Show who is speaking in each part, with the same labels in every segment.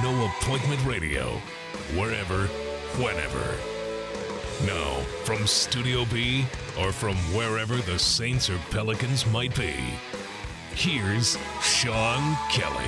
Speaker 1: No appointment radio, wherever, whenever. Now, from Studio B or from wherever the Saints or Pelicans might be, here's Sean Kelly.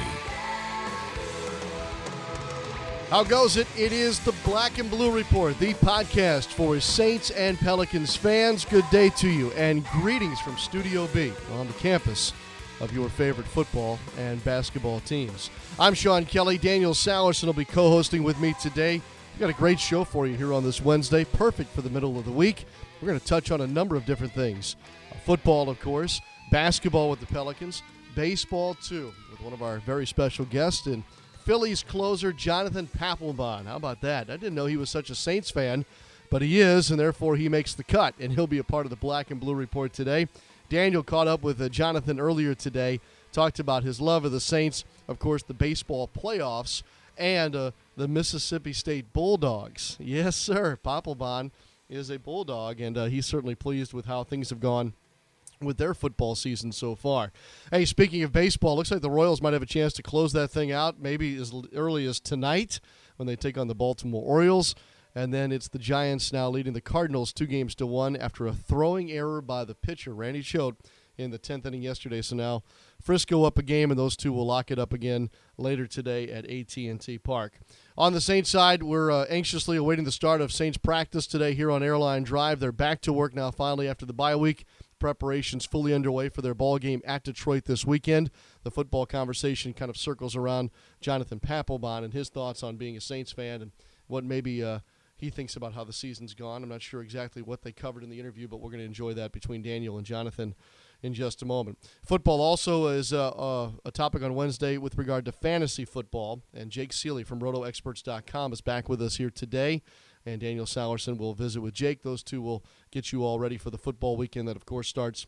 Speaker 2: How goes it? It is the Black and Blue Report, the podcast for Saints and Pelicans fans. Good day to you, and greetings from Studio B on the campus of your favorite football and basketball teams. I'm Sean Kelly. Daniel Salerson will be co hosting with me today. We've got a great show for you here on this Wednesday, perfect for the middle of the week. We're going to touch on a number of different things football, of course, basketball with the Pelicans, baseball, too, with one of our very special guests. And Phillies closer Jonathan Papelbon. How about that? I didn't know he was such a Saints fan, but he is, and therefore he makes the cut, and he'll be a part of the Black and Blue Report today. Daniel caught up with uh, Jonathan earlier today, talked about his love of the Saints, of course, the baseball playoffs, and uh, the Mississippi State Bulldogs. Yes, sir. Papelbon is a Bulldog, and uh, he's certainly pleased with how things have gone with their football season so far. Hey, speaking of baseball, looks like the Royals might have a chance to close that thing out maybe as early as tonight when they take on the Baltimore Orioles. And then it's the Giants now leading the Cardinals two games to one after a throwing error by the pitcher, Randy Choate, in the 10th inning yesterday. So now Frisco up a game, and those two will lock it up again later today at AT&T Park. On the Saints side, we're uh, anxiously awaiting the start of Saints practice today here on Airline Drive. They're back to work now finally after the bye week preparations fully underway for their ball game at Detroit this weekend. The football conversation kind of circles around Jonathan Papelbon and his thoughts on being a Saints fan and what maybe uh, he thinks about how the season's gone. I'm not sure exactly what they covered in the interview, but we're going to enjoy that between Daniel and Jonathan in just a moment. Football also is uh, uh, a topic on Wednesday with regard to fantasy football, and Jake Seeley from RotoExperts.com is back with us here today and Daniel Salerson will visit with Jake. Those two will get you all ready for the football weekend that, of course, starts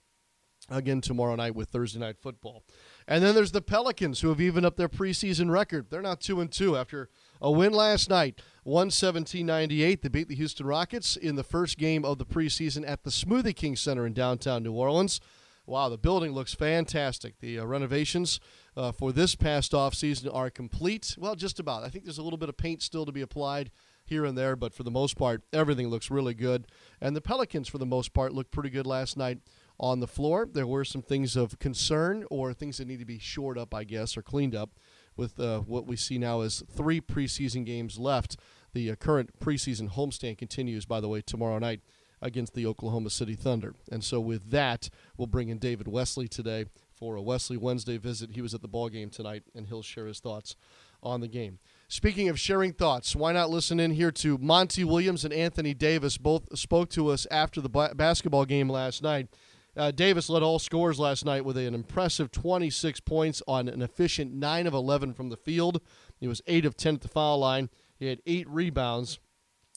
Speaker 2: again tomorrow night with Thursday night football. And then there's the Pelicans who have evened up their preseason record. They're not 2 and 2 after a win last night, 117-98. They beat the Houston Rockets in the first game of the preseason at the Smoothie King Center in downtown New Orleans. Wow, the building looks fantastic. The uh, renovations uh, for this past off season are complete. Well, just about. I think there's a little bit of paint still to be applied here and there, but for the most part, everything looks really good. And the Pelicans, for the most part, looked pretty good last night on the floor. There were some things of concern or things that need to be shored up, I guess, or cleaned up with uh, what we see now as three preseason games left. The uh, current preseason homestand continues, by the way, tomorrow night against the Oklahoma City Thunder. And so with that, we'll bring in David Wesley today for a Wesley Wednesday visit. He was at the ball game tonight, and he'll share his thoughts on the game. Speaking of sharing thoughts, why not listen in here to Monty Williams and Anthony Davis? Both spoke to us after the basketball game last night. Uh, Davis led all scores last night with an impressive 26 points on an efficient 9 of 11 from the field. He was 8 of 10 at the foul line. He had 8 rebounds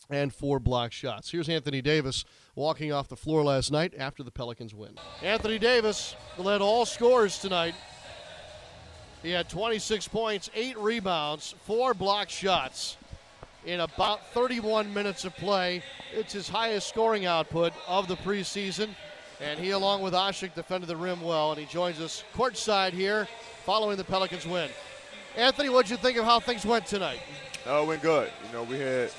Speaker 2: and 4 block shots. Here's Anthony Davis walking off the floor last night after the Pelicans win. Anthony Davis led all scores tonight he had 26 points, eight rebounds, four block shots in about 31 minutes of play. It's his highest scoring output of the preseason. And he, along with Asik, defended the rim well. And he joins us courtside here following the Pelicans win. Anthony, what'd you think of how things went tonight?
Speaker 3: Uh, went good. You know, we had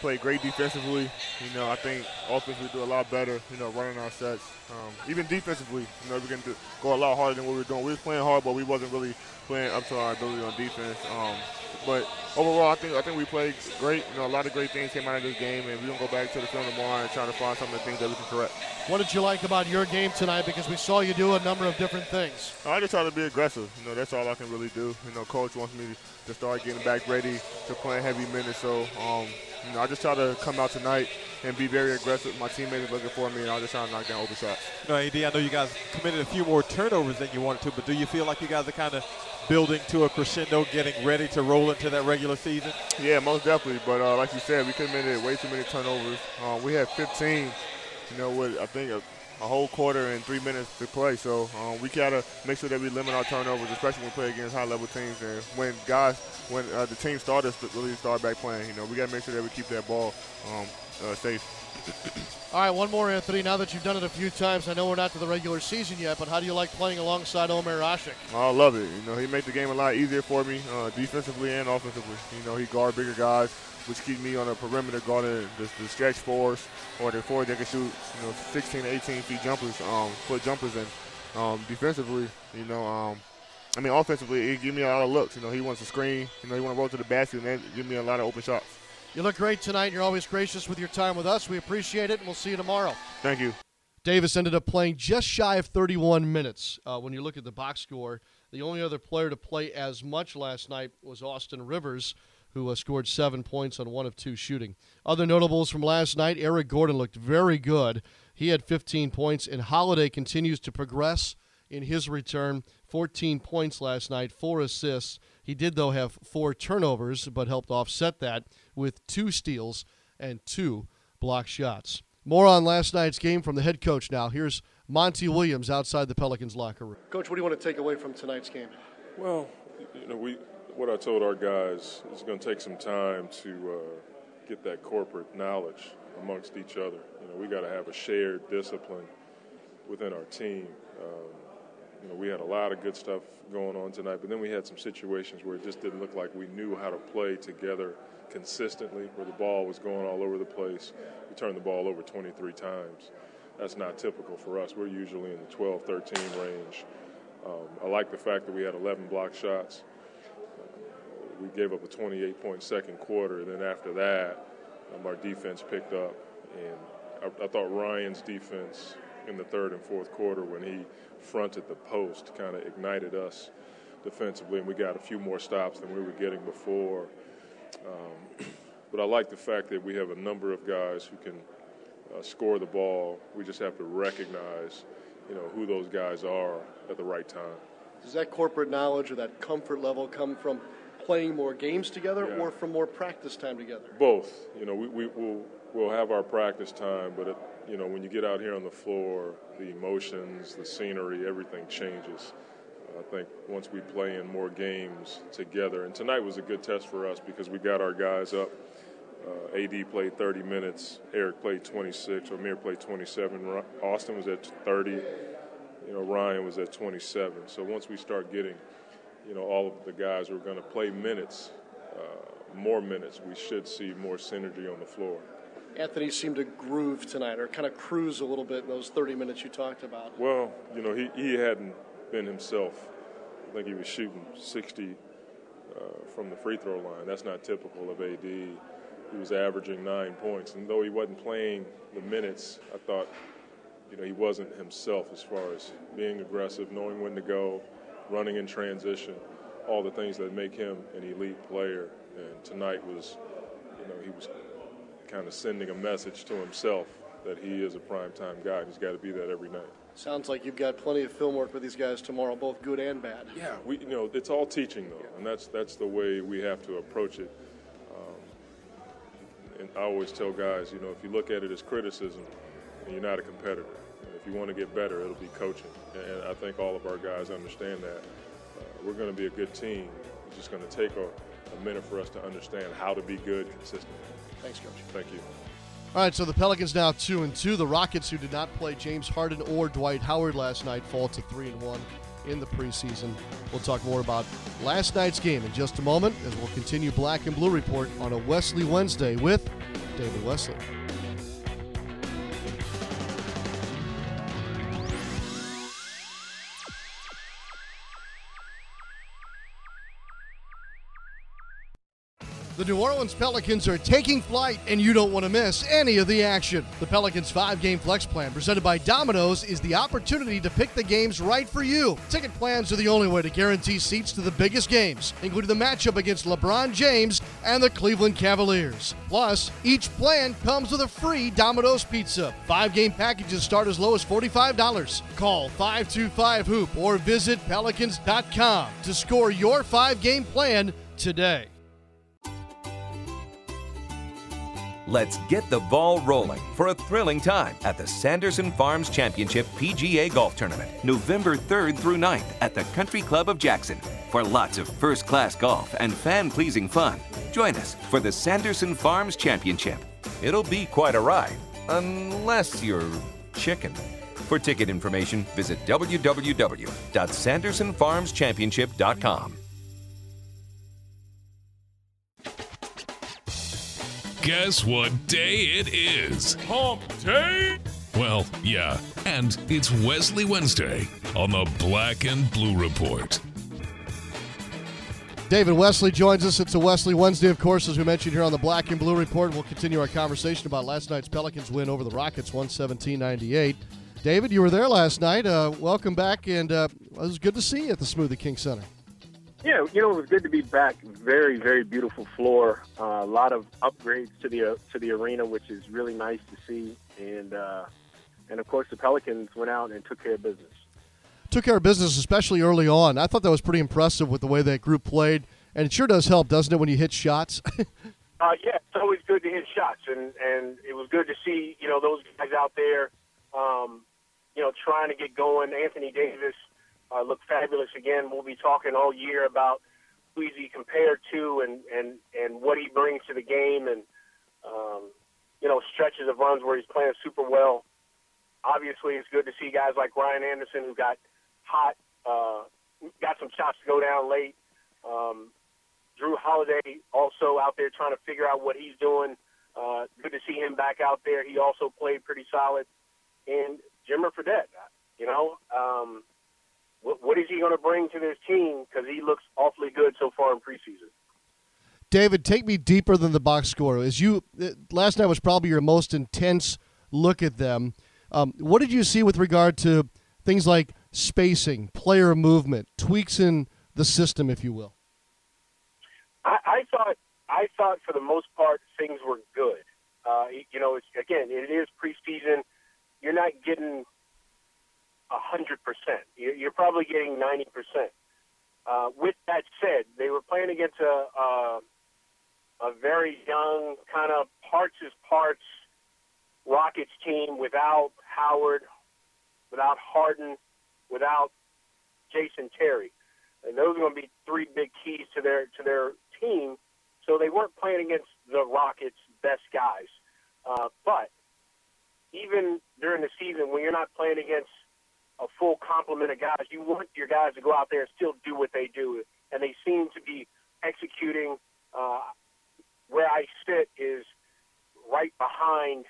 Speaker 3: played great defensively. You know, I think offensively we do a lot better. You know, running our sets. Um, even defensively, you know, we can do, go a lot harder than what we were doing. We were playing hard, but we wasn't really playing up to our ability on defense. Um, but overall, I think I think we played great. You know, a lot of great things came out of this game, and we're gonna go back to the film tomorrow and try to find some of the things that we can correct.
Speaker 2: What did you like about your game tonight? Because we saw you do a number of different things.
Speaker 3: I just try to be aggressive. You know, that's all I can really do. You know, coach wants me to start getting back ready to play heavy minutes. So, um, you know, I just try to come out tonight and be very aggressive. My teammates are looking for me, and I just try to knock down open shots.
Speaker 4: No, AD, I know you guys committed a few more turnovers than you wanted to, but do you feel like you guys are kind of building to a crescendo, getting ready to roll into that regular season?
Speaker 3: Yeah, most definitely. But uh, like you said, we committed way too many turnovers. Uh, we had 15, you know, with I think a, a whole quarter and three minutes to play. So um, we gotta make sure that we limit our turnovers, especially when we play against high-level teams. And when guys, when uh, the team starters really start back playing, you know, we gotta make sure that we keep that ball um, uh, safe.
Speaker 2: All right, one more, Anthony. Now that you've done it a few times, I know we're not to the regular season yet, but how do you like playing alongside Omer Asik?
Speaker 3: I love it. You know, he made the game a lot easier for me, uh, defensively and offensively. You know, he guard bigger guys, which keep me on the perimeter guarding the, the stretch fours or the four that can shoot, you know, 16 to 18 feet jumpers, um, foot jumpers, and um, defensively, you know, um, I mean, offensively, he give me a lot of looks. You know, he wants to screen. You know, he want to roll to the basket and give me a lot of open shots.
Speaker 2: You look great tonight. You're always gracious with your time with us. We appreciate it, and we'll see you tomorrow.
Speaker 3: Thank you.
Speaker 2: Davis ended up playing just shy of 31 minutes. Uh, when you look at the box score, the only other player to play as much last night was Austin Rivers, who uh, scored seven points on one of two shooting. Other notables from last night Eric Gordon looked very good. He had 15 points, and Holiday continues to progress in his return. 14 points last night, four assists. He did, though, have four turnovers, but helped offset that with two steals and two block shots. More on last night's game from the head coach now. Here's Monty Williams outside the Pelicans locker room. Coach, what do you want to take away from tonight's game?
Speaker 5: Well, you know, we what I told our guys is going to take some time to uh, get that corporate knowledge amongst each other. You know, we got to have a shared discipline within our team. Um, you know, we had a lot of good stuff going on tonight, but then we had some situations where it just didn't look like we knew how to play together consistently, where the ball was going all over the place. We turned the ball over 23 times. That's not typical for us. We're usually in the 12, 13 range. Um, I like the fact that we had 11 block shots. we gave up a 28 point second quarter, and then after that, um, our defense picked up. And I, I thought Ryan's defense in the third and fourth quarter when he fronted the post kind of ignited us defensively, and we got a few more stops than we were getting before. Um, but I like the fact that we have a number of guys who can uh, score the ball. We just have to recognize, you know, who those guys are at the right time.
Speaker 2: Does that corporate knowledge or that comfort level come from playing more games together
Speaker 5: Yeah.
Speaker 2: or from more practice time together?
Speaker 5: Both. You know, we, we will we'll have our practice time, but it, you know, when you get out here on the floor, the emotions, the scenery, everything changes. I think once we play in more games together, and tonight was a good test for us because we got our guys up. Uh, AD played 30 minutes, Eric played 26, Omer played 27, Austin was at 30, you know, Ryan was at 27. So once we start getting, you know, all of the guys who are going to play minutes, uh, more minutes, we should see more synergy on the floor.
Speaker 2: Anthony seemed to groove tonight or kind of cruise a little bit in those 30 minutes you talked about.
Speaker 5: Well, you know, he, he hadn't been himself. I think he was shooting 60 uh, from the free throw line. That's not typical of AD. He was averaging nine points. And though he wasn't playing the minutes, I thought, you know, he wasn't himself as far as being aggressive, knowing when to go, running in transition, all the things that make him an elite player. And tonight was, you know, he was kind of sending a message to himself that he is a primetime guy and he's got to be that every night.
Speaker 2: Sounds like you've got plenty of film work with these guys tomorrow, both good and bad.
Speaker 5: Yeah, we you know it's all teaching though, and that's that's the way we have to approach it. Um, and I always tell guys, you know, if you look at it as criticism, you're not a competitor. If you want to get better, it'll be coaching, and I think all of our guys understand that. Uh, we're going to be a good team. It's just going to take a, a minute for us to understand how to be good consistently.
Speaker 2: Thanks, Coach.
Speaker 5: Thank you.
Speaker 2: All right, so the Pelicans now two and two. The Rockets, who did not play James Harden or Dwight Howard last night, fall to three and one. in the preseason. We'll talk more about last night's game in just a moment as we'll continue Black and Blue Report on a Wesley Wednesday with David Wesley. The New Orleans Pelicans are taking flight, and you don't want to miss any of the action. The Pelicans' five game flex plan, presented by Domino's, is the opportunity to pick the games right for you. Ticket plans are the only way to guarantee seats to the biggest games, including the matchup against LeBron James and the Cleveland Cavaliers. Plus, each plan comes with a free Domino's pizza. Five game packages start as low as $45. Call 525 Hoop or visit Pelicans.com to score your five game plan today.
Speaker 6: Let's get the ball rolling for a thrilling time at the Sanderson Farms Championship PGA Golf Tournament, November 3rd through 9th at the Country Club of Jackson. For lots of first class golf and fan pleasing fun, join us for the Sanderson Farms Championship. It'll be quite a ride, unless you're chicken. For ticket information, visit www.sandersonfarmschampionship.com.
Speaker 1: Guess what day it is?
Speaker 7: Hump day?
Speaker 1: Well, yeah, and it's Wesley Wednesday on the Black and Blue Report.
Speaker 2: David Wesley joins us. It's a Wesley Wednesday, of course, as we mentioned here on the Black and Blue Report. We'll continue our conversation about last night's Pelicans win over the Rockets, 117 98. David, you were there last night. Uh, welcome back, and uh, it was good to see you at the Smoothie King Center.
Speaker 8: Yeah, you know it was good to be back. Very, very beautiful floor. Uh, a lot of upgrades to the uh, to the arena, which is really nice to see. And uh, and of course, the Pelicans went out and took care of business.
Speaker 2: Took care of business, especially early on. I thought that was pretty impressive with the way that group played, and it sure does help, doesn't it, when you hit shots?
Speaker 8: uh, yeah, it's always good to hit shots, and and it was good to see you know those guys out there, um, you know, trying to get going. Anthony Davis uh, look fabulous again. We'll be talking all year about who is he compared to and, and, and what he brings to the game and, um, you know, stretches of runs where he's playing super well. Obviously, it's good to see guys like Ryan Anderson who got hot, uh, got some shots to go down late. Um, Jrue Holiday also out there trying to figure out what he's doing. Uh, good to see him back out there. He also played pretty solid. And Jimmer Fredette, you know, um, what, what is he going to bring to this team? Because he looks awfully good so far in preseason.
Speaker 2: David, take me deeper than the box score. As you uh, last night was probably your most intense look at them. Um, what did you see with regard to things like spacing, player movement, tweaks in the system, if you will?
Speaker 8: I, I thought I thought for the most part things were good. Uh, you know, it's, again, it is preseason. You're not getting hundred percent. You're probably getting ninety percent. Uh, with that said, they were playing against a a, a very young kind of parts as parts Rockets team without Howard, without Harden, without Jason Terry, and those are going to be three big keys to their to their team. So they weren't playing against the Rockets' best guys, uh, but even during the season when you're not playing against a full complement of guys. You want your guys to go out there and still do what they do, and they seem to be executing. Uh, where I sit is right behind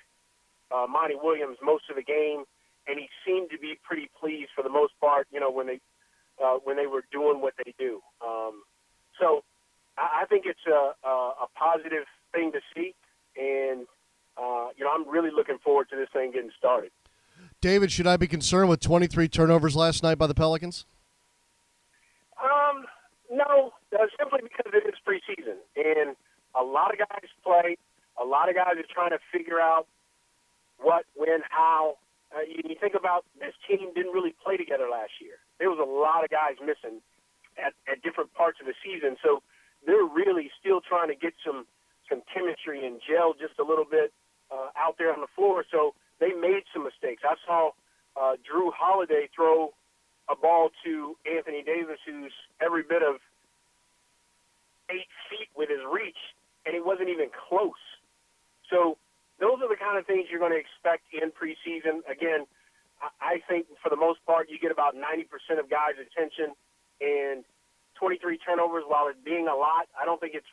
Speaker 8: uh, Monty Williams most of the game, and he seemed to be pretty pleased for the most part. You know when they uh, when they were doing what they do. Um, so I, I think it's a, a, a positive thing to see, and uh, you know I'm really looking forward to this thing getting started.
Speaker 2: David, should I be concerned with 23 turnovers last night by the Pelicans?
Speaker 8: Um, no, uh, simply because it is preseason, and a lot of guys play. A lot of guys are trying to figure out what, when, how. Uh, you, you think about this team didn't really play together last year. There was a lot of guys missing at, at different parts of the season, so they're really still trying to get some some chemistry and gel just a little bit uh, out there on the floor. So they made some mistakes. I saw uh, Jrue Holiday throw a ball to Anthony Davis, who's every bit of eight feet with his reach, and he wasn't even close. So those are the kind of things you're going to expect in preseason. Again, I think for the most part, you get about 90% of guys' attention and 23 turnovers. While it being a lot, I don't think it's,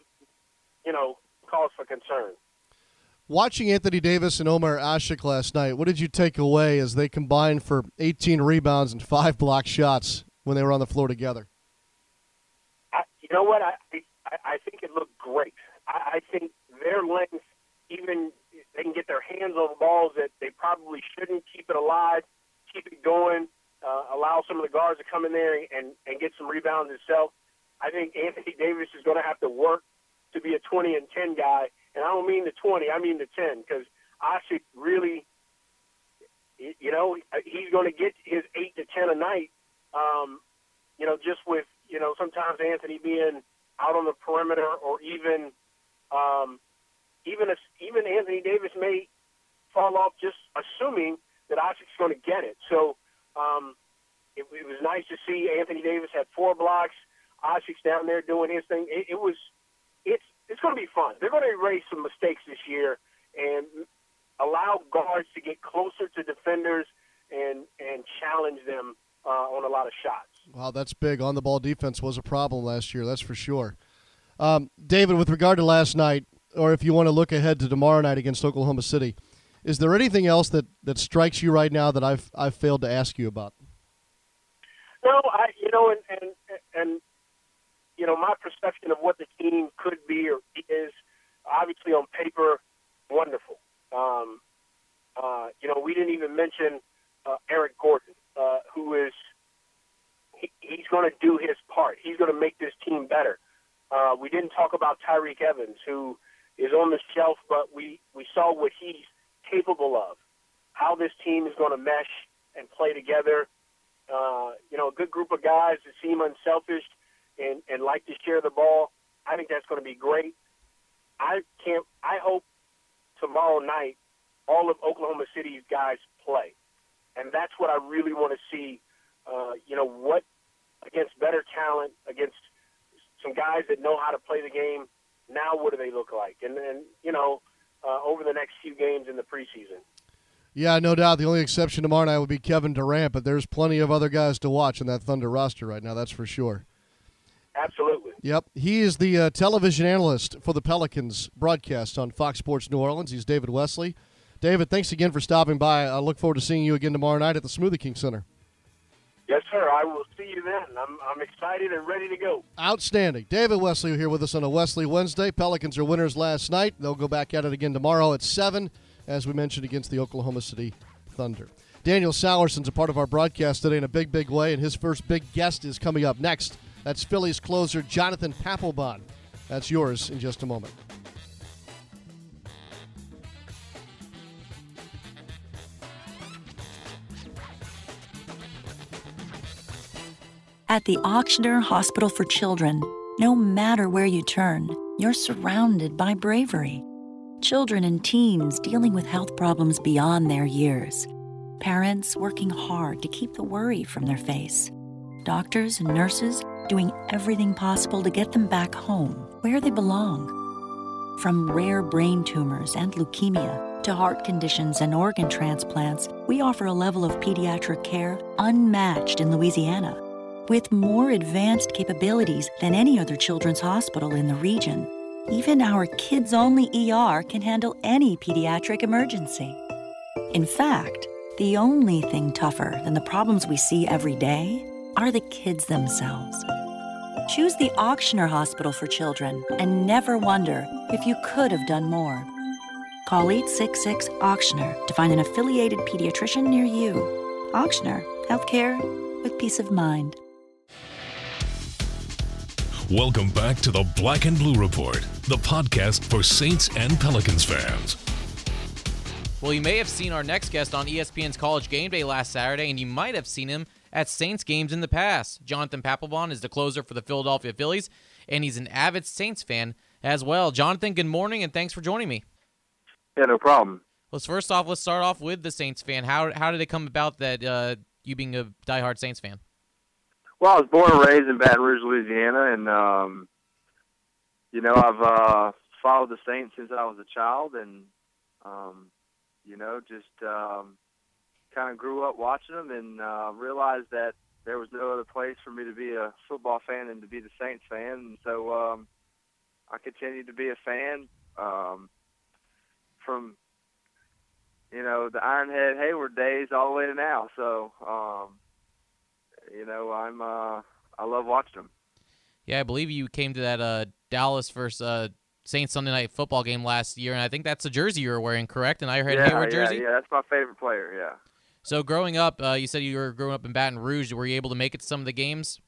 Speaker 8: you know, cause for concern.
Speaker 2: Watching Anthony Davis and Omer Asik last night, what did you take away as they combined for 18 rebounds and five block shots when they were on the floor together?
Speaker 8: I, you know what? I, I I think it looked great. I, I think their length, even they can get their hands on balls that they probably shouldn't. Keep it alive, keep it going. Uh, allow some of the guards to come in there and and get some rebounds himself. I think Anthony Davis is going to have to work to be a 20 and 10 guy, and I don't mean the 20, I mean the 10, because Asik really, you know, he's going to get his eight to 10 a night. Um, you know, just with you know sometimes Anthony being out on the perimeter or even um, even if even Anthony Davis may fall off just assuming that Asik's going to get it. So um, it, it was nice to see Anthony Davis had four blocks. Asik's down there doing his thing. It, it was it's it's going to be fun. They're going to erase some mistakes this year and allow guards to get closer to defenders and and challenge them uh, on a lot of shots.
Speaker 2: Wow, that's big. On the ball defense was a problem last year, that's for sure. Um, David, with regard to last night, or if you want to look ahead to tomorrow night against Oklahoma City, is there anything else that, that strikes you right now that I've I've failed to ask you about?
Speaker 8: No, I you know, and and and you know, my perception of what the team could be or is obviously on paper wonderful. Um, uh, you know, we didn't even mention uh, Eric Gordon, uh, who is he, he's going to do his part. He's going to make this team better. Uh, we didn't talk about Tyreke Evans, who is on the shelf, but we we saw what he's capable of. How this team is going to mesh and play together. Uh, you know, a good group of guys that seem unselfish and, and like to share the ball. I think that's going to be great. I can't. I hope tomorrow night all of Oklahoma City's guys play, and that's what I really want to see. Uh, you know, what against better talent, against some guys that know how to play the game. Now, what do they look like? And then, you know, uh, over the next few games in the preseason.
Speaker 2: Yeah, no doubt. The only exception tomorrow night would be Kevin Durant, but there's plenty of other guys to watch in that Thunder roster right now. That's for sure.
Speaker 8: Absolutely.
Speaker 2: Yep. He is the uh, television analyst for the Pelicans broadcast on Fox Sports New Orleans. He's David Wesley. David, thanks again for stopping by. I look forward to seeing you again tomorrow night at the Smoothie King Center.
Speaker 8: Yes, sir. I will see you then. I'm, I'm excited and ready to go.
Speaker 2: Outstanding. David Wesley here with us on a Wesley Wednesday. Pelicans are winners last night. They'll go back at it again tomorrow at 7, as we mentioned, against the Oklahoma City Thunder. Daniel Sawerson's a part of our broadcast today in a big, big way, and his first big guest is coming up next. That's Phillies closer Jonathan Papelbon. That's yours in just a moment.
Speaker 9: At the Ochsner Hospital for Children, no matter where you turn, you're surrounded by bravery. Children and teens dealing with health problems beyond their years. Parents working hard to keep the worry from their face. Doctors and nurses doing everything possible to get them back home, where they belong. From rare brain tumors and leukemia to heart conditions and organ transplants, we offer a level of pediatric care unmatched in Louisiana. With more advanced capabilities than any other children's hospital in the region, even our kids only ER can handle any pediatric emergency. In fact, the only thing tougher than the problems we see every day are the kids themselves. Choose the Ochsner Hospital for Children and never wonder if you could have done more. Call 866 Ochsner to find an affiliated pediatrician near you. Ochsner, healthcare with peace of mind.
Speaker 1: Welcome back to the Black and Blue Report, the podcast for Saints and Pelicans fans.
Speaker 10: Well, you may have seen our next guest on ESPN's College Game Day last Saturday, and you might have seen him at Saints games in the past. Jonathan Papelbon is the closer for the Philadelphia Phillies, and he's an avid Saints fan as well. Jonathan, good morning, and thanks for joining me.
Speaker 11: Yeah, no problem.
Speaker 10: Let's first off, let's start off with the Saints fan. How how did it come about that uh, you being a diehard Saints fan?
Speaker 11: Well, I was born and raised in Baton Rouge, Louisiana, and um, you know I've uh, followed the Saints since I was a child, and um, you know just um, kind of grew up watching them and uh, realized that there was no other place for me to be a football fan than to be the Saints fan. And so um, I continued to be a fan um, from you know the Ironhead Heyward days all the way to now. So um, you know I'm uh, I love watching them.
Speaker 10: Yeah, I believe you came to that uh, Dallas versus uh, Saints Sunday night football game last year, and I think that's the jersey you were wearing, correct? And I heard
Speaker 11: yeah,
Speaker 10: Heyward
Speaker 11: yeah,
Speaker 10: jersey.
Speaker 11: yeah, that's my favorite player. Yeah.
Speaker 10: So growing up, uh, you said you were growing up in Baton Rouge. Were you able to make it to some of the games?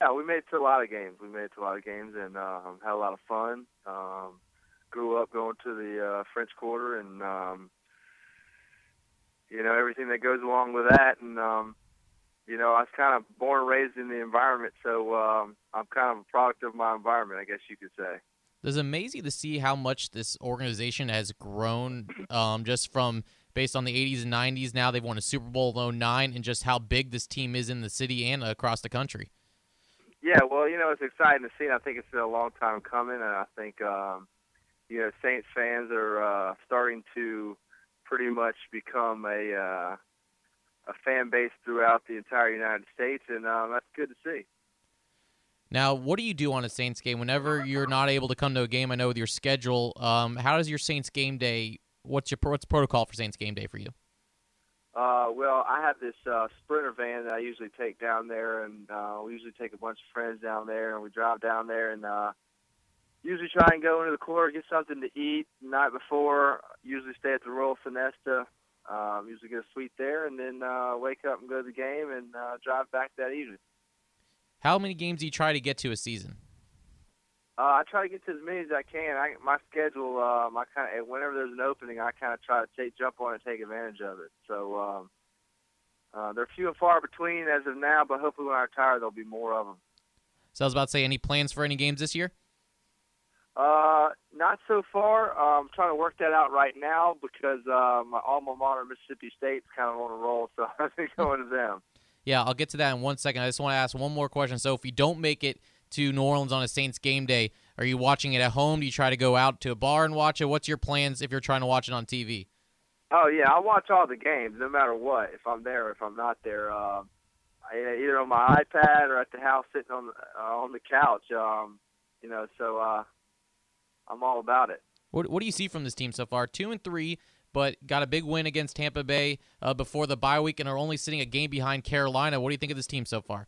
Speaker 11: Yeah, we made it to a lot of games. We made it to a lot of games and um, had a lot of fun. Um, grew up going to the uh, French Quarter and um, you know everything that goes along with that. And um, you know, I was kind of born and raised in the environment, so um, I'm kind of a product of my environment, I guess you could say.
Speaker 10: It's amazing to see how much this organization has grown, um, just from based on the 80s and 90s. Now they've won a Super Bowl in 09, and just how big this team is in the city and across the country.
Speaker 11: Yeah, well, you know, it's exciting to see. I think it's been a long time coming, and I think um, you know Saints fans are uh, starting to pretty much become a uh, a fan base throughout the entire United States, and um, that's good to see.
Speaker 10: Now, what do you do on a Saints game whenever you're not able to come to a game? I know with your schedule, um, how does your Saints game day? What's your what's protocol for Saints game day for you?
Speaker 11: Uh, well, I have this uh, sprinter van that I usually take down there, and uh, we usually take a bunch of friends down there, and we drive down there, and uh, usually try and go into the quarter, get something to eat the night before. Usually stay at the Royal Sonesta. Um, usually get a suite there, and then uh, wake up and go to the game, and uh, drive back that evening.
Speaker 10: How many games do you try to get to a season?
Speaker 11: Uh, I try to get to as many as I can. I, my schedule, um, I kind of whenever there's an opening, I kind of try to take jump on and take advantage of it. So um, uh, they're few and far between as of now, but hopefully when I retire, there'll be more of them.
Speaker 10: So I was about to say, any plans for any games this year?
Speaker 11: Uh, not so far. Uh, I'm trying to work that out right now because uh, my alma mater, Mississippi State's kind of on a roll, so I think going to them.
Speaker 10: Yeah, I'll get to that in one second. I just want to ask one more question. So, if you don't make it to New Orleans on a Saints game day, are you watching it at home? Do you try to go out to a bar and watch it? What's your plans if you're trying to watch it on TV?
Speaker 11: Oh yeah, I watch all the games, no matter what. If I'm there, or if I'm not there, uh, either on my iPad or at the house, sitting on the, uh, on the couch. Um, you know, so uh, I'm all about it.
Speaker 10: What What do you see from this team so far? Two and three, but got a big win against Tampa Bay uh, before the bye week, and are only sitting a game behind Carolina. What do you think of this team so far?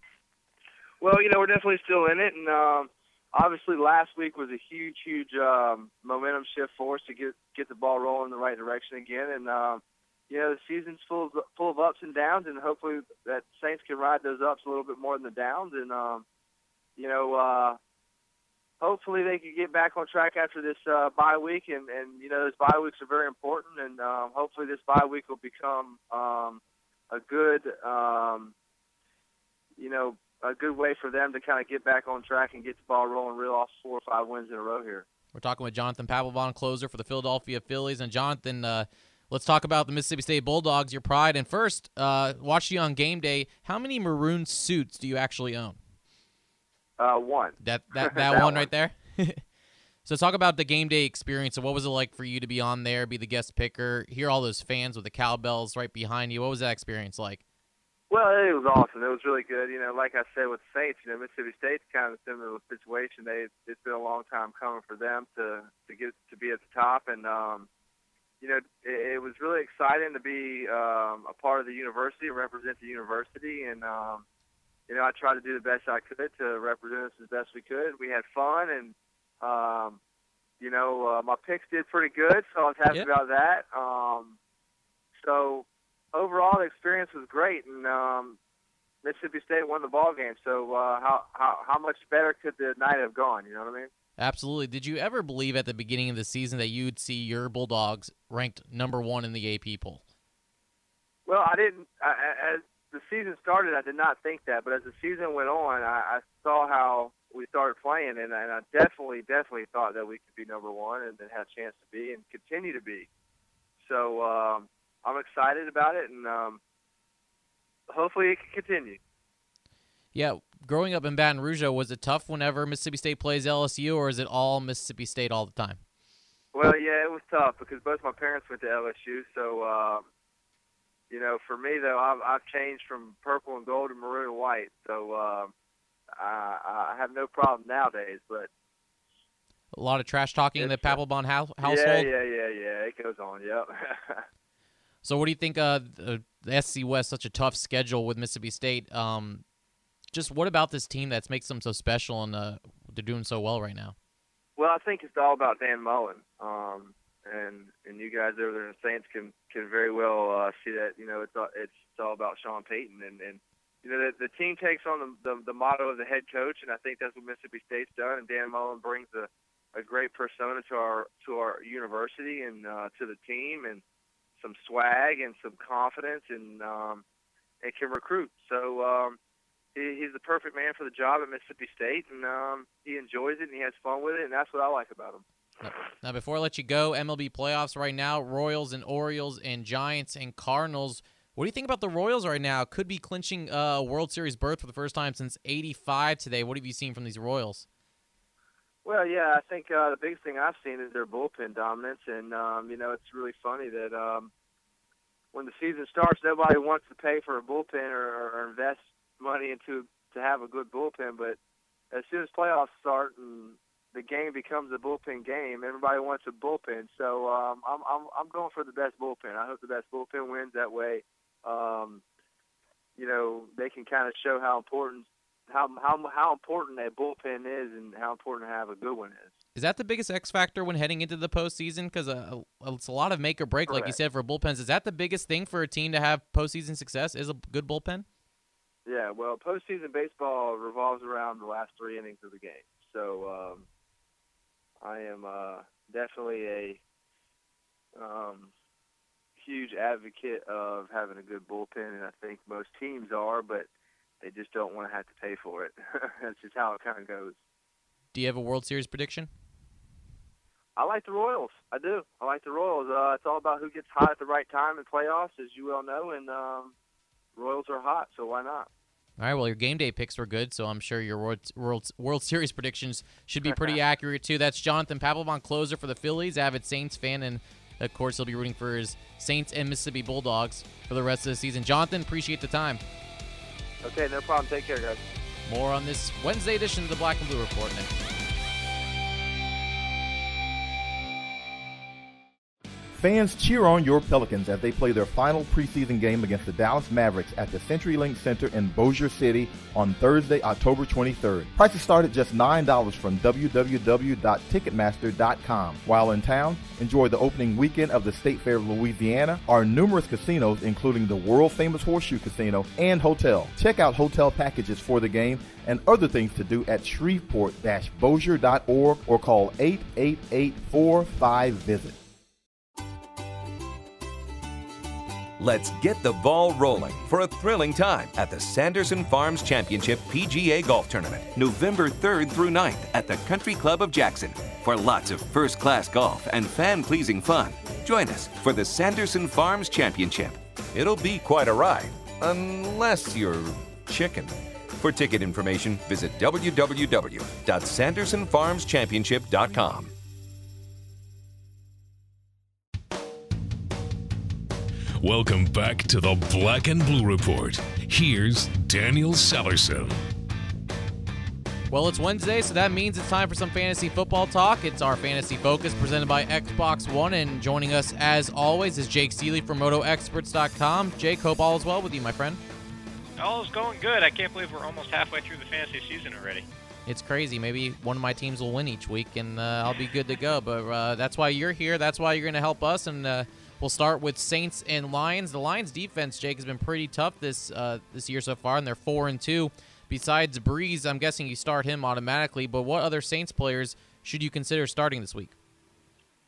Speaker 11: Well, you know, we're definitely still in it, and um, obviously last week was a huge, huge um, momentum shift for us to get get the ball rolling in the right direction again. And um, you know, the season's full of, full of ups and downs, and hopefully that Saints can ride those ups a little bit more than the downs. And um, you know, uh, hopefully they can get back on track after this uh, bye week. And and you know, those bye weeks are very important, and um, hopefully this bye week will become um, a good. Um, you know, a good way for them to kind of get back on track and get the ball rolling, reel off four or five wins in a row here.
Speaker 10: We're talking with Jonathan Papelbon, closer for the Philadelphia Phillies. And Jonathan, uh, let's talk about the Mississippi State Bulldogs, your pride. And first, uh, watch you on game day. How many maroon suits do you actually own?
Speaker 11: Uh, one.
Speaker 10: That that, that,
Speaker 11: That
Speaker 10: one,
Speaker 11: one.
Speaker 10: right there. so talk about the game day experience. So what was it like for you to be on there, be the guest picker, hear all those fans with the cowbells right behind you? What was that experience like?
Speaker 11: Well, it was awesome. It was really good. You know, like I said with the Saints, you know, Mississippi State's kind of similar situation. They it's been a long time coming for them to to get to be at the top, and um, you know, it, it was really exciting to be um, a part of the university and represent the university. And um, you know, I tried to do the best I could to represent us as best we could. We had fun, and um, you know, uh, my picks did pretty good, so I was happy
Speaker 10: Yep.
Speaker 11: about that. Um, so overall, the experience was great, and um, Mississippi State won the ball game. So uh, how how how much better could the night have gone? You know what I mean?
Speaker 10: Absolutely. Did you ever believe at the beginning of the season that you'd see your Bulldogs ranked number one in the AP poll?
Speaker 11: Well, I didn't. I, as the season started, I did not think that, but as the season went on, I, I saw how we started playing, and, and I definitely, definitely thought that we could be number one, and then had a chance to be, and continue to be. So um, I'm excited about it, and um, hopefully it can continue.
Speaker 10: Yeah, growing up in Baton Rouge, was it tough whenever Mississippi State plays LSU, or is it all Mississippi State all the time?
Speaker 11: Well, yeah, it was tough because both my parents went to LSU, so um, you know, for me though, I've, I've changed from purple and gold to maroon and white. So uh, I, I have no problem nowadays. But
Speaker 10: a lot of trash talking in the Papelbon house, household.
Speaker 11: Yeah, yeah, yeah, yeah. It goes on. Yep.
Speaker 10: so, what do you think? Uh, the, SEC West such a tough schedule with Mississippi State. Um, just what about this team that makes them so special and uh, they're doing so well right now?
Speaker 11: Well, I think it's all about Dan Mullen. Um, and and you guys over there in the Saints can can very well uh, see that you know it's all, it's it's all about Sean Payton and and you know the, the team takes on the, the the motto of the head coach and I think that's what Mississippi State's done and Dan Mullen brings a a great persona to our to our university and uh, to the team and some swag and some confidence and um, and can recruit so um, he, he's the perfect man for the job at Mississippi State and um, he enjoys it and he has fun with it and that's what I like about him.
Speaker 10: Now, before I let you go, MLB playoffs right now: Royals and Orioles and Giants and Cardinals. What do you think about the Royals right now? Could be clinching a World Series berth for the first time since '85 today. What have you seen from these Royals?
Speaker 11: Well, yeah, I think uh, the biggest thing I've seen is their bullpen dominance, and um, you know it's really funny that um, when the season starts, nobody wants to pay for a bullpen or, or invest money into to have a good bullpen, but as soon as playoffs start and the game becomes a bullpen game. Everybody wants a bullpen, so um, I'm I'm I'm going for the best bullpen. I hope the best bullpen wins. That way, um, you know, they can kind of show how important how how how important a bullpen is and how important to have a good one is.
Speaker 10: Is that the biggest X factor when heading into the postseason? Because uh, it's a lot of make or break, Correct. like you said, for bullpens. Is that the biggest thing for a team to have postseason success? Is a good bullpen?
Speaker 11: Yeah, well, postseason baseball revolves around the last three innings of the game. So um, I am uh, definitely a um, huge advocate of having a good bullpen, and I think most teams are, but they just don't want to have to pay for it. That's just how it kind of goes.
Speaker 10: Do you have a World Series prediction?
Speaker 11: I like the Royals. I do. I like the Royals. Uh, it's all about who gets hot at the right time in playoffs, as you well know, and um, Royals are hot, so why not?
Speaker 10: All right, well, your game day picks were good, so I'm sure your World, World, World Series predictions should be pretty accurate, too. That's Jonathan Papelbon, closer for the Phillies, avid Saints fan, and, of course, he'll be rooting for his Saints and Mississippi Bulldogs for the rest of the season. Jonathan, appreciate the time.
Speaker 11: Okay, no problem. Take care, guys.
Speaker 10: More on this Wednesday edition of the Black and Blue Report next.
Speaker 12: Fans cheer on your Pelicans as they play their final preseason game against the Dallas Mavericks at the CenturyLink Center in Bossier City on Thursday, October 23rd. Prices start at just $9 from www.ticketmaster.com. While in town, enjoy the opening weekend of the State Fair of Louisiana, our numerous casinos including the world-famous Horseshoe Casino and Hotel. Check out hotel packages for the game and other things to do at shreveport-bossier.org or call 888-45-VISIT.
Speaker 6: Let's get the ball rolling for a thrilling time at the Sanderson Farms Championship PGA Golf Tournament, November 3rd through 9th at the Country Club of Jackson. For lots of first class golf and fan pleasing fun, join us for the Sanderson Farms Championship. It'll be quite a ride, unless you're chicken. For ticket information, visit www.sandersonfarmschampionship.com.
Speaker 1: Welcome back to the Black and Blue Report. Here's Daniel Sellerson.
Speaker 10: Well, it's Wednesday, so that means it's time for some fantasy football talk. It's our fantasy focus presented by Xbox One, and joining us as always is Jake Seeley from RotoExperts.com. Jake, hope all is well with you, my friend.
Speaker 13: All is going good. I can't believe we're almost halfway through the fantasy season already.
Speaker 10: It's crazy. Maybe one of my teams will win each week, and uh, I'll be good to go. But uh, that's why you're here. That's why you're going to help us, and uh, We'll start with Saints and Lions. The Lions defense, Jake, has been pretty tough this uh, this year so far, and they're four and two. Besides Brees, I'm guessing you start him automatically. But what other Saints players should you consider starting this week?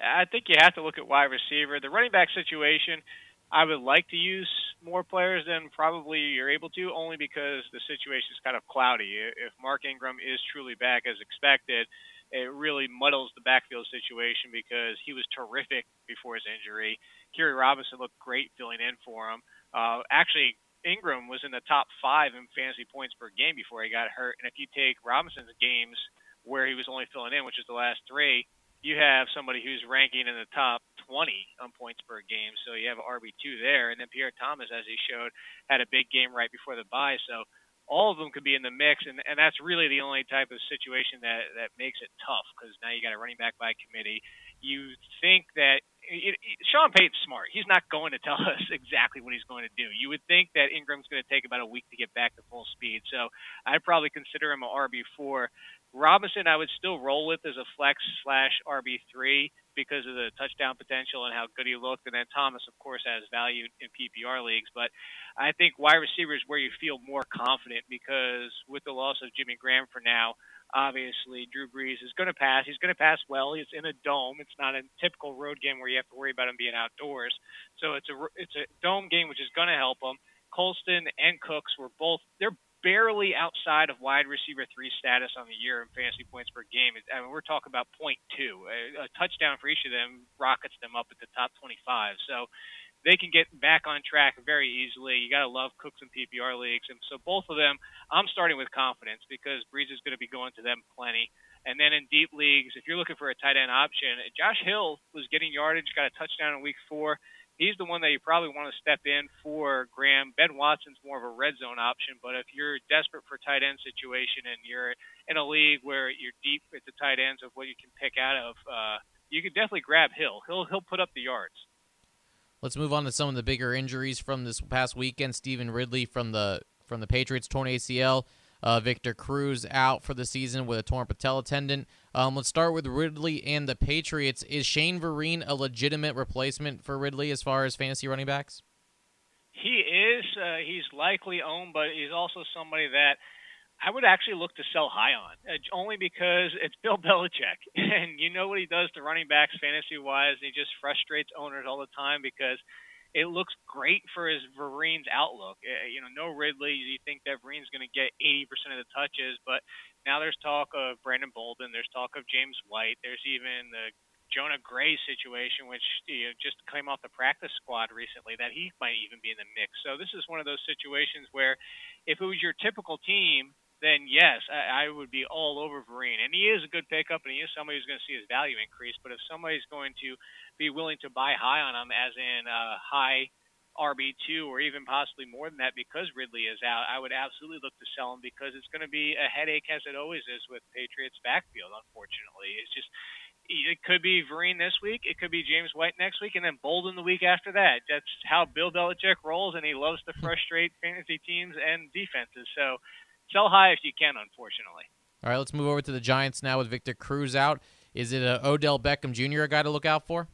Speaker 13: I think you have to look at wide receiver. The running back situation, I would like to use more players than probably you're able to, only because the situation is kind of cloudy. If Mark Ingram is truly back as expected, it really muddles the backfield situation because he was terrific before his injury. Khiry Robinson looked great filling in for him. Uh, actually, Ingram was in the top five in fantasy points per game before he got hurt. And if you take Robinson's games where he was only filling in, which is the last three, you have somebody who's ranking in the top 20 on points per game. So you have RB2 there. And then Pierre Thomas, as he showed, had a big game right before the bye. So all of them could be in the mix. And, and that's really the only type of situation that, that makes it tough because now you got a running back by committee. You think that it, it, Sean Payton's smart. He's not going to tell us exactly what he's going to do. You would think that Ingram's going to take about a week to get back to full speed. So I'd probably consider him a RB4. Robinson, I would still roll with as a flex slash RB3 because of the touchdown potential and how good he looked. And then Thomas, of course, has value in PPR leagues. But I think wide receiver is where you feel more confident because with the loss of Jimmy Graham for now, obviously Drew Brees is going to pass. He's going to pass well. He's in a dome. It's not a typical road game where you have to worry about him being outdoors. So it's a it's a dome game, which is going to help him. Colston and Cooks were both they're barely outside of wide receiver three status on the year in fantasy points per game. I mean, we're talking about point two. A, a touchdown for each of them rockets them up at the top 25. So they can get back on track very easily. You got to love Cooks and PPR leagues, and so both of them, I'm starting with confidence because Brees is going to be going to them plenty. And then in deep leagues, if you're looking for a tight end option, Josh Hill was getting yardage, got a touchdown in week four he's the one that you probably want to step in for Graham. Ben Watson's more of a red zone option, but if you're desperate for tight end situation and you're in a league where you're deep at the tight ends of what you can pick out of, uh, you could definitely grab Hill. He'll he'll put up the yards.
Speaker 10: Let's move on to some of the bigger injuries from this past weekend. Stevan Ridley from the from the Patriots torn ACL. Uh, Victor Cruz out for the season with a torn patella tendon. Um, let's start with Ridley and the Patriots. Is Shane Vereen a legitimate replacement for Ridley as far as fantasy running backs?
Speaker 13: He is. Uh, he's likely owned, but he's also somebody that I would actually look to sell high on, uh, only because it's Bill Belichick, and you know what he does to running backs fantasy wise. He just frustrates owners all the time because it looks great for his Vereen's outlook. Uh, you know, no Ridley. You think that Vereen's going to get 80% of the touches, but now there's talk of Brandon Bolden. There's talk of James White. There's even the Jonas Gray situation, which you know, just came off the practice squad recently, that he might even be in the mix. So this is one of those situations where, if it was your typical team, then yes, I, I would be all over Vereen. And he is a good pickup, and he is somebody who's going to see his value increase. But if somebody's going to be willing to buy high on him, as in uh, high RB2 or even possibly more than that because Ridley is out, I would absolutely look to sell him because it's going to be a headache as it always is with Patriots backfield, unfortunately. It's just it could be Vereen this week, it could be James White next week, and then Bolden the week after that. That's how Bill Belichick rolls, and he loves to frustrate fantasy teams and defenses. So sell high if you can, unfortunately.
Speaker 10: All right, let's move over to the Giants now with Victor Cruz out. Is it a Odell Beckham Jr. a guy to look out for?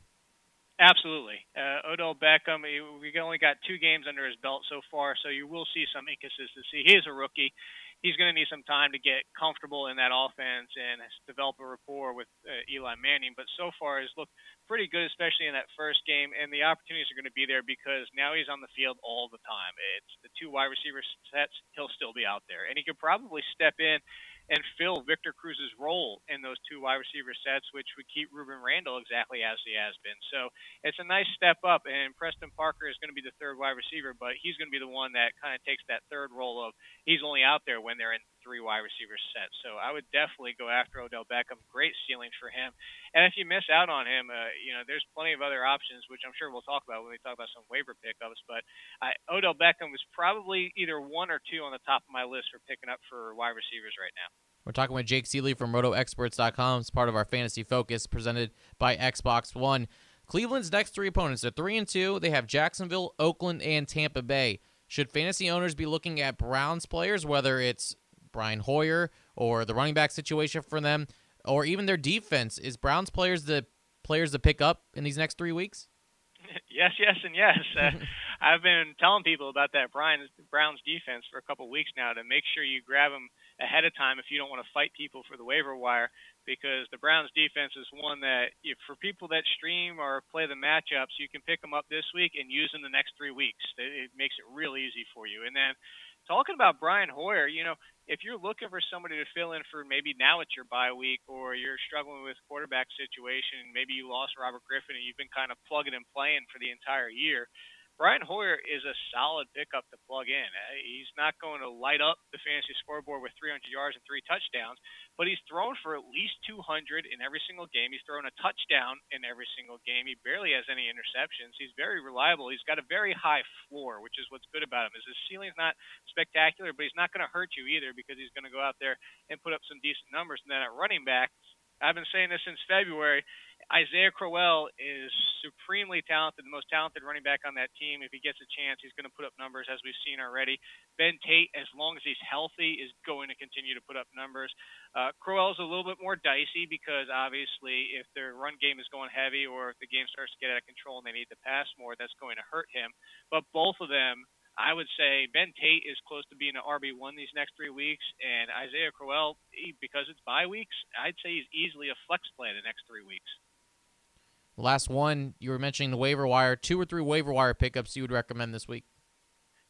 Speaker 13: Absolutely. Uh, Odell Beckham, we only got two games under his belt so far, so you will see some inconsistency. He is a rookie. He's going to need some time to get comfortable in that offense and develop a rapport with uh, Eli Manning. But so far, he's looked pretty good, especially in that first game. And the opportunities are going to be there because now he's on the field all the time. It's the two wide receiver sets. He'll still be out there, and he could probably step in and fill Victor Cruz's role in those two wide receiver sets, which would keep Rueben Randle exactly as he has been. So it's a nice step up, and Preston Parker is going to be the third wide receiver, but he's going to be the one that kind of takes that third role of he's only out there when they're in three wide receiver sets. So I would definitely go after Odell Beckham. Great ceiling for him. And if you miss out on him, uh, you know, there's plenty of other options, which I'm sure we'll talk about when we talk about some waiver pickups. But I, Odell Beckham was probably either one or two on the top of my list for picking up for wide receivers right now.
Speaker 10: We're talking with Jake Ciely from RotoExperts.com. It's part of our fantasy focus presented by Xbox One. Cleveland's next three opponents are three and two. They have Jacksonville, Oakland, and Tampa Bay. Should fantasy owners be looking at Browns players, whether it's Brian Hoyer or the running back situation for them, or even their defense? Is Browns players the players to pick up in these next three weeks?
Speaker 13: Yes, yes, and yes. Uh, I've been telling people about that Brian Browns defense for a couple of weeks now to make sure you grab them ahead of time if you don't want to fight people for the waiver wire because the Browns defense is one that if for people that stream or play the matchups, you can pick them up this week and use them the next three weeks. It, makes it real easy for you. And then talking about Brian Hoyer, you know, if you're looking for somebody to fill in for maybe now it's your bye week or you're struggling with quarterback situation, maybe you lost Robert Griffin and you've been kind of plugging and playing for the entire year. Brian Hoyer is a solid pickup to plug in. Uh, he's not going to light up the fantasy scoreboard with 300 yards and three touchdowns, but he's thrown for at least 200 in every single game. He's thrown a touchdown in every single game. He barely has any interceptions. He's very reliable. He's got a very high floor, which is what's good about him. Is his ceiling's not spectacular, but he's not going to hurt you either because he's going to go out there and put up some decent numbers. And then at running back, I've been saying this since February. Isaiah Crowell is supremely talented, the most talented running back on that team. If he gets a chance, he's going to put up numbers as we've seen already. Ben Tate, as long as he's healthy, is going to continue to put up numbers. Uh, Crowell's a little bit more dicey because obviously, if their run game is going heavy or if the game starts to get out of control and they need to pass more, that's going to hurt him. But both of them I would say Ben Tate is close to being an RB1 these next three weeks, and Isaiah Crowell, because it's bye weeks, I'd say he's easily a flex play the next three weeks.
Speaker 10: Last one, you were mentioning the waiver wire. Two or three waiver wire pickups you would recommend this week?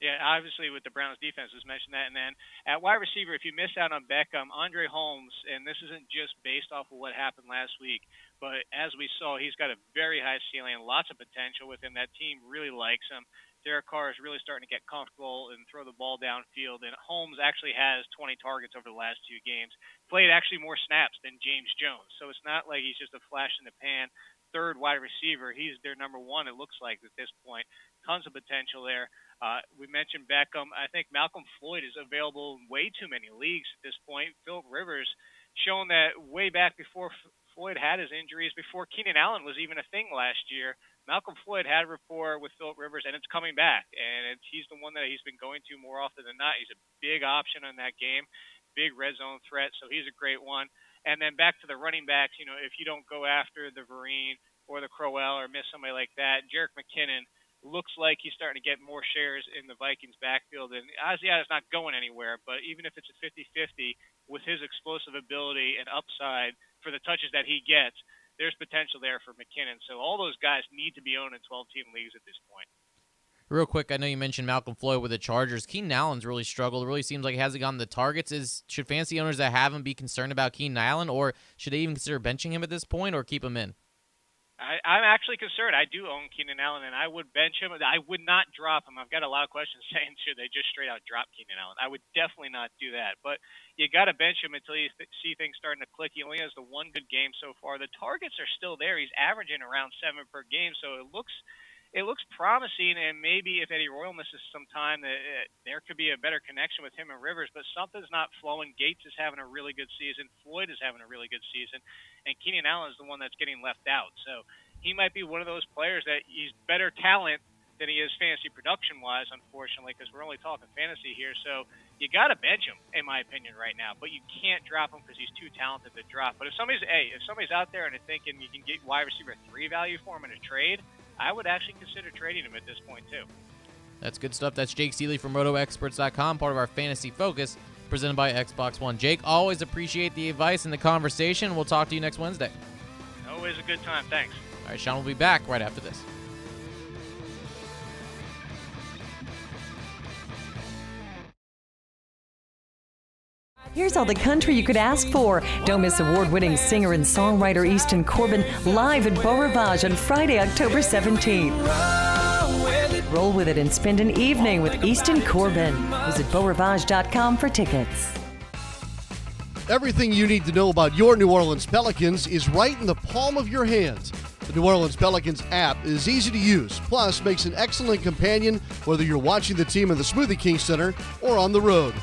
Speaker 13: Yeah, obviously with the Browns defense, was mentioned that. And then at wide receiver, if you miss out on Beckham, Andre Holmes, and this isn't just based off of what happened last week, but as we saw, he's got a very high ceiling lots of potential within that team. Really likes him. Derek Carr is really starting to get comfortable and throw the ball downfield. And Holmes actually has 20 targets over the last two games. Played actually more snaps than James Jones. So it's not like he's just a flash in the pan third wide receiver. He's their number one, it looks like, at this point. Tons of potential there. Uh, we mentioned Beckham. I think Malcolm Floyd is available in way too many leagues at this point. Philip Rivers shown that way back before Floyd had his injuries, before Keenan Allen was even a thing last year. Malcolm Floyd had rapport with Philip Rivers, and it's coming back. And it's, he's the one that he's been going to more often than not. He's a big option on that game, big red zone threat, so he's a great one. And then back to the running backs, you know, if you don't go after the Vereen or the Crowell or miss somebody like that, Jerick McKinnon looks like he's starting to get more shares in the Vikings backfield. And Asiata's not going anywhere, but even if it's a 50-50 with his explosive ability and upside for the touches that he gets, there's potential there for McKinnon. So all those guys need to be owned in 12-team leagues at this point.
Speaker 10: Real quick, I know you mentioned Malcolm Floyd with the Chargers. Keenan Allen's really struggled. It really seems like he hasn't gotten the targets. Is should fancy owners that have him be concerned about Keenan Allen, or should they even consider benching him at this point, or keep him in?
Speaker 13: I, I'm actually concerned. I do own Keenan Allen, and I would bench him. I would not drop him. I've got a lot of questions saying should they just straight out drop Keenan Allen. I would definitely not do that. But you got to bench him until you th- see things starting to click. He only has the one good game so far. The targets are still there. He's averaging around seven per game, so it looks – it looks promising, and maybe if Eddie Royal misses some time, it, eh, there could be a better connection with him and Rivers. But something's not flowing. Gates is having a really good season. Floyd is having a really good season, and Keenan Allen is the one that's getting left out. So he might be one of those players that he's better talent than he is fantasy production wise, unfortunately, because we're only talking fantasy here. So you got to bench him, in my opinion, right now. But you can't drop him because he's too talented to drop. But if somebody's hey, if somebody's out there and they're thinking you can get wide receiver three value for him in a trade I would actually consider trading him at this point too.
Speaker 10: That's good stuff. That's Jake Ciely from RotoExperts.com, part of our Fantasy Focus, presented by Xbox One. Jake, always appreciate the advice and the conversation. We'll talk to you next Wednesday.
Speaker 13: Always a good time. Thanks.
Speaker 10: All right, Sean will be back right after this.
Speaker 14: Here's all the country you could ask for. Don't miss award winning singer and songwriter Easton Corbin live at Beau Rivage on Friday, October 17th. Roll with it and spend an evening with Easton Corbin. Visit BeauRivage.com for tickets.
Speaker 2: Everything you need to know about your New Orleans Pelicans is right in the palm of your hands. The New Orleans Pelicans app is easy to use, plus makes an excellent companion whether you're watching the team in the Smoothie King Center or on the road.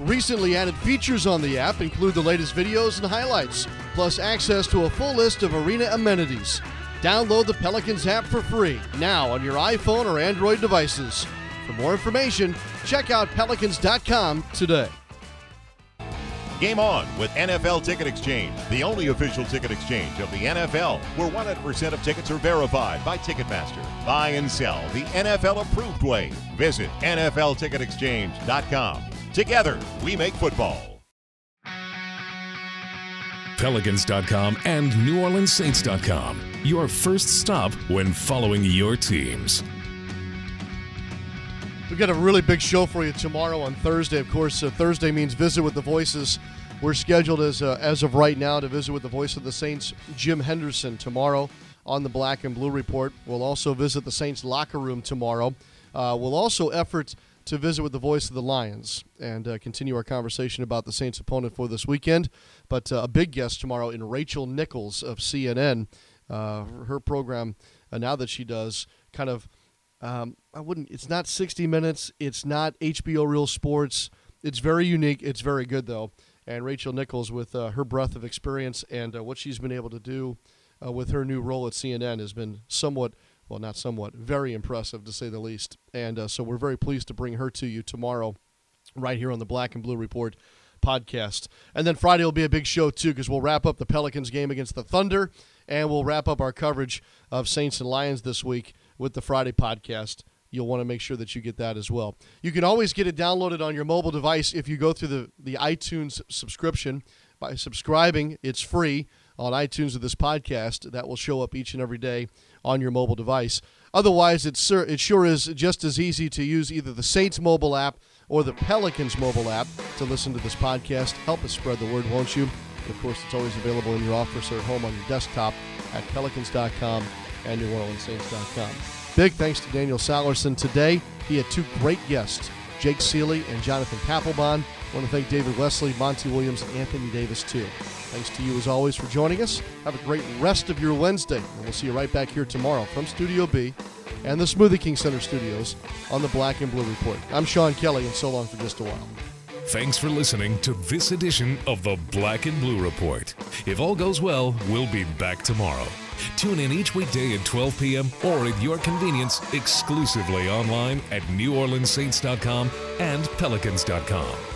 Speaker 2: Recently added features on the app include the latest videos and highlights, plus access to a full list of arena amenities. Download the Pelicans app for free now on your iPhone or Android devices. For more information, check out pelicans.com today.
Speaker 15: Game on with NFL Ticket Exchange, the only official ticket exchange of the NFL, where 100% of tickets are verified by Ticketmaster. Buy and sell the NFL approved way. Visit NFLTicketExchange.com. Together, we make football.
Speaker 1: Pelicans.com and NewOrleansSaints.com. Your first stop when following your teams.
Speaker 2: We've got a really big show for you tomorrow on Thursday. Of course, uh, Thursday means visit with the voices. We're scheduled as uh, as of right now to visit with the voice of the Saints, Jim Henderson, tomorrow. on the Black and Blue Report. We'll also visit the Saints locker room tomorrow. Uh, we'll also effort to visit with the voice of the Lions and uh, continue our conversation about the Saints' opponent for this weekend. But uh, a big guest tomorrow in Rachel Nichols of CNN. Uh, her program, uh, now that she does, kind of, um, I wouldn't, it's not 60 Minutes, it's not HBO Real Sports. It's very unique. It's very good, though. And Rachel Nichols, with uh, her breadth of experience and uh, what she's been able to do with her new role at CNN, has been somewhat well, not somewhat, very impressive to say the least. And uh, so we're very pleased to bring her to you tomorrow, right here on the Black and Blue Report podcast. And then Friday will be a big show, too, because we'll wrap up the Pelicans game against the Thunder, and we'll wrap up our coverage of Saints and Lions this week with the Friday podcast. You'll want to make sure that you get that as well. You can always get it downloaded on your mobile device if you go through the, the iTunes subscription. By subscribing, it's free on iTunes of this podcast. That will show up each and every day on your mobile device. Otherwise, it's, it sure is just as easy to use either the Saints mobile app or the Pelicans mobile app to listen to this podcast. Help us spread the word, won't you? And of course, it's always available in your office or home on your desktop at pelicans.com and New NewOrleansSaints.com. Big thanks to Daniel Sallerson today. He had two great guests, Jake Ciely and Jonathan Papelbon. I want to thank David Wesley, Monty Williams, and Anthony Davis, too. Thanks to you as always for joining us. Have a great rest of your Wednesday. And we'll see you right back here tomorrow from Studio B and the Smoothie King Center studios on the Black and Blue Report. I'm Sean Kelly, and so long for just a while.
Speaker 1: Thanks for listening to this edition of the Black and Blue Report. If all goes well, we'll be back tomorrow. Tune in each weekday at 12 p.m. or at your convenience exclusively online at NewOrleansSaints.com and Pelicans.com.